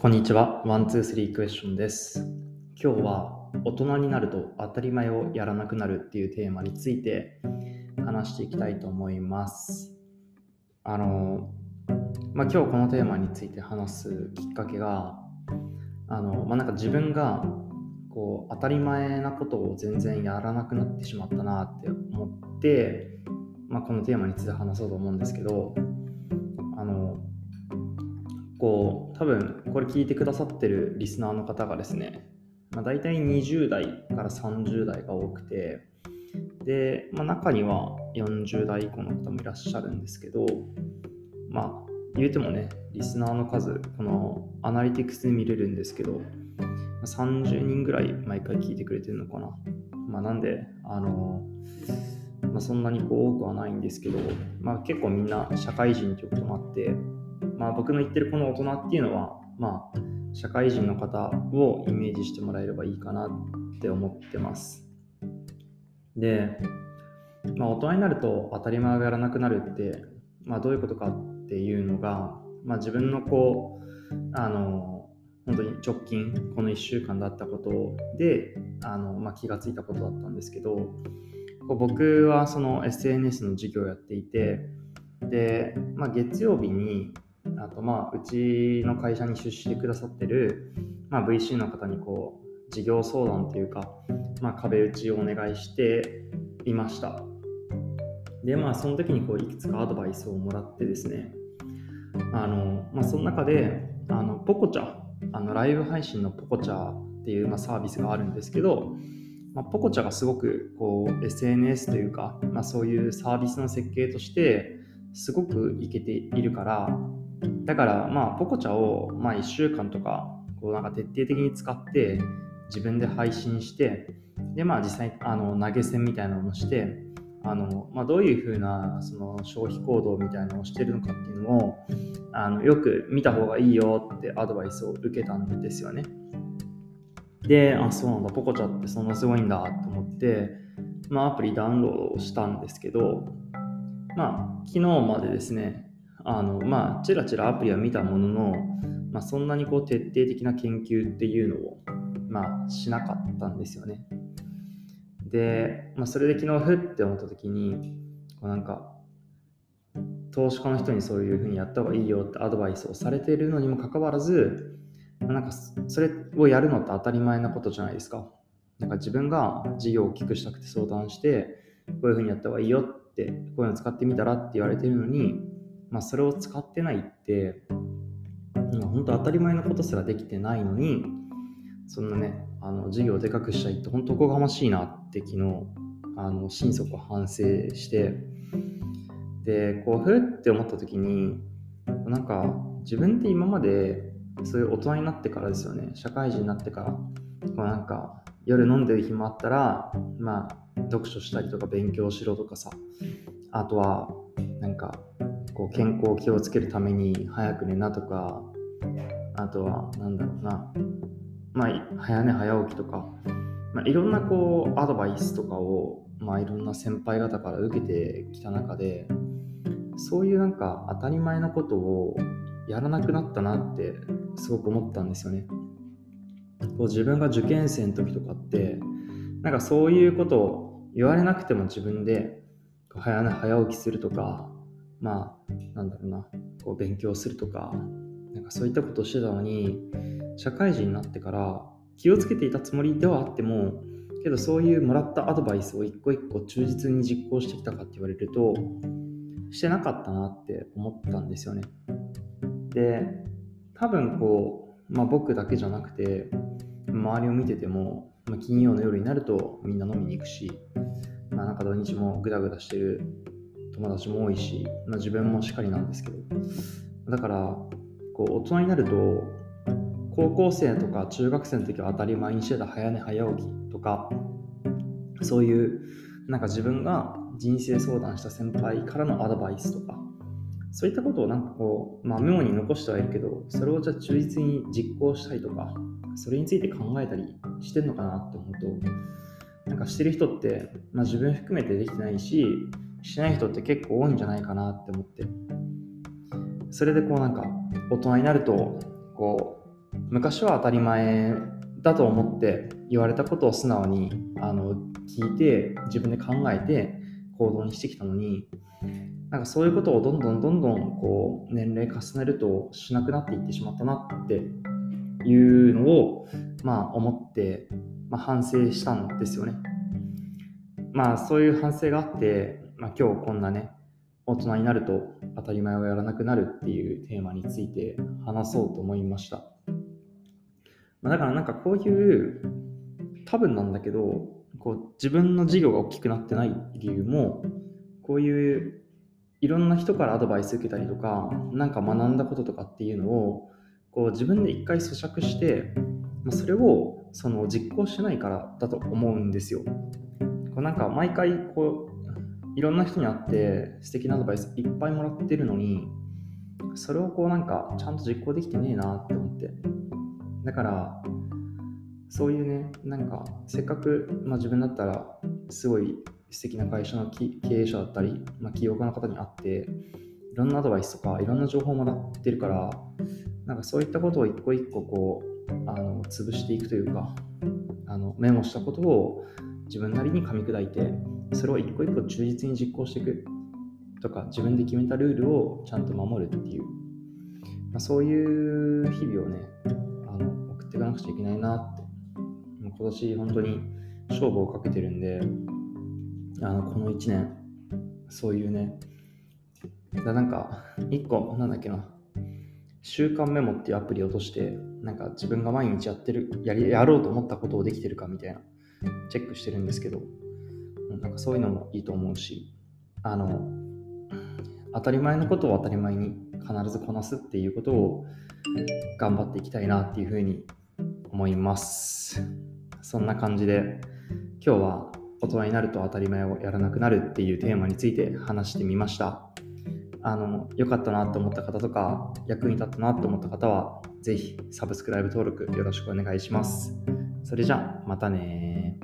こんにちは。ワン、ツー、スリークエスチョンです。今日は大人になると当たり前をやらなくなるっていうテーマについて話していきたいと思います。あの、まあ、今日このテーマについて話すきっかけが、あの、まあ、なんか自分がこう当たり前なことを全然やらなくなってしまったなって思って、まあ、このテーマについて話そうと思うんですけど、あの、こう多分これ聞いてくださってるリスナーの方がですね、まあ、大体20代から30代が多くてで、まあ、中には40代以降の方もいらっしゃるんですけどまあ言うてもねリスナーの数このアナリティクスで見れるんですけど30人ぐらい毎回聞いてくれてるのかな、まあ、なんであのまあ、そんなにこう多くはないんですけど、まあ、結構みんな社会人ということもあってまあ、僕の言ってるこの大人っていうのは、まあ、社会人の方をイメージしてもらえればいいかなって思ってます。で、まあ、大人になると当たり前をやらなくなるって、まあ、どういうことかっていうのが、まあ、自分のこうあの本当に直近この1週間だったことであの、まあ、気がついたことだったんですけど僕はその SNS の授業をやっていてで、まあ、月曜日にあとまあうちの会社に出資してくださってる、まあ、VC の方にこう事業相談というか、まあ、壁打ちをお願いしていました。でまあその時にこういくつかアドバイスをもらってですねあの、まあ、その中であのポコチャあのライブ配信のポコチャっていう、まあ、サービスがあるんですけど、まあ、ポコチャがすごくこう SNS というか、まあ、そういうサービスの設計としてすごくいけているからだからまあポコチャをまあ1週間とかこうなんか徹底的に使って自分で配信してでまあ実際あの投げ銭みたいなのもしてあの、まあ、どういうふうなその消費行動みたいなのをしてるのかっていうのをあのよく見た方がいいよってアドバイスを受けたんですよね。で、あ、そうなんだ、ポコチャってそんなすごいんだと思って、まあ、アプリダウンロードしたんですけど、まあ、昨日までですね、あのまあちらちらアプリは見たものの、まあ、そんなにこう徹底的な研究っていうのを、まあ、しなかったんですよね。で、まあ、それで昨日ふって思った時にこうなんか投資家の人にそういうふうにやった方がいいよってアドバイスをされているのにもかかわらずなんかそれをやるのって当たり前なことじゃないですか。なんか自分が事業を大きくしたくて相談してこういうふうにやった方がいいよってこういうの使ってみたらって言われてるのにまあ、それを使ってないって本当当たり前のことすらできてないのにそんなねあの授業をでかくしたいって本当おこがましいなって昨日あの心底反省してでこうふって思った時になんか自分って今までそういう大人になってからですよね社会人になってからこうなんか夜飲んでる暇あったらまあ読書したりとか勉強しろとかさあとはなんかこう健康を気をつけるために早く寝なとかあとは何だろうなまあ早寝早起きとか、まあ、いろんなこうアドバイスとかを、まあ、いろんな先輩方から受けてきた中でそういうなんか当たり前なことをやらなくなったなってすごく思ったんですよね。こう自分が受験生の時とかってなんかそういうことを言われなくても自分で早寝早起きするとかまあなんだろうなこう勉強するとかなんかそういったことをしてたのに社会人になってから気をつけていたつもりではあってもけどそういうもらったアドバイスを一個一個忠実に実行してきたかって言われるとしてなかったなって思ったんですよね。で多分こう、まあ、僕だけじゃなくて周りを見てても、まあ、金曜の夜になるとみんな飲みに行くし、まあ、なんか土日もグダグダしてる友達も多いし、まあ、自分もしっかりなんですけど。だからこう大人になると高校生とか中学生の時は当たり前にしてた早寝早起きとかそういうなんか自分が人生相談した先輩からのアドバイスとかそういったことをなんかこう、まあ、メモに残してはいるけどそれをじゃあ忠実に実行したりとかそれについて考えたりしてんのかなって思うとなんかしてる人って、まあ、自分含めてできてないししない人って結構多いんじゃないかなって思ってそれでこうなんか大人になるとこう昔は当たり前だと思って言われたことを素直にあの聞いて自分で考えて行動にしてきたのになんかそういうことをどんどんどんどんこう年齢重ねるとしなくなっていってしまったなっていうのをまあ思って、まあ、反省したんですよね。まあそういう反省があって、まあ、今日こんなね大人になると当たり前をやらなくなるっていうテーマについて話そうと思いました。まあ、だからなんかこういう多分なんだけどこう自分の事業が大きくなってない理由もこういういろんな人からアドバイス受けたりとか何か学んだこととかっていうのをこう自分で一回咀嚼して、まあ、それをその実行しないからだと思うんですよ。こうなんか毎回こういろんな人に会って素敵なアドバイスいっぱいもらってるのにそれをこうなんかちゃんと実行できてねえなって思って。だからそういうねなんかせっかく、まあ、自分だったらすごい素敵な会社の経営者だったり、まあ、起業家の方に会っていろんなアドバイスとかいろんな情報もらってるからなんかそういったことを一個一個こうあの潰していくというかあのメモしたことを自分なりに噛み砕いてそれを一個一個忠実に実行していく。とか自分で決めたルールをちゃんと守るっていう、まあ、そういう日々をねあの送っていかなくちゃいけないなって。今年本当に勝負をかけてるんであのこの1年そういうねだなんか1個なんだっけな。習慣メモっていうアプリを落としてなんか自分が毎日やってるやりやろうと思ったことをできてるかみたいなチェックしてるんですけど。なんかそういうのもいいと思うしあの当たり前のことを当たり前に必ずこなすっていうことを頑張っていきたいなっていうふうに思いますそんな感じで今日は大人になると当たり前をやらなくなるっていうテーマについて話してみました。あの、良かったなと思った方とか、役に立ったなと思った方は、ぜひサブスクライブ登録よろしくお願いします。それじゃ、またね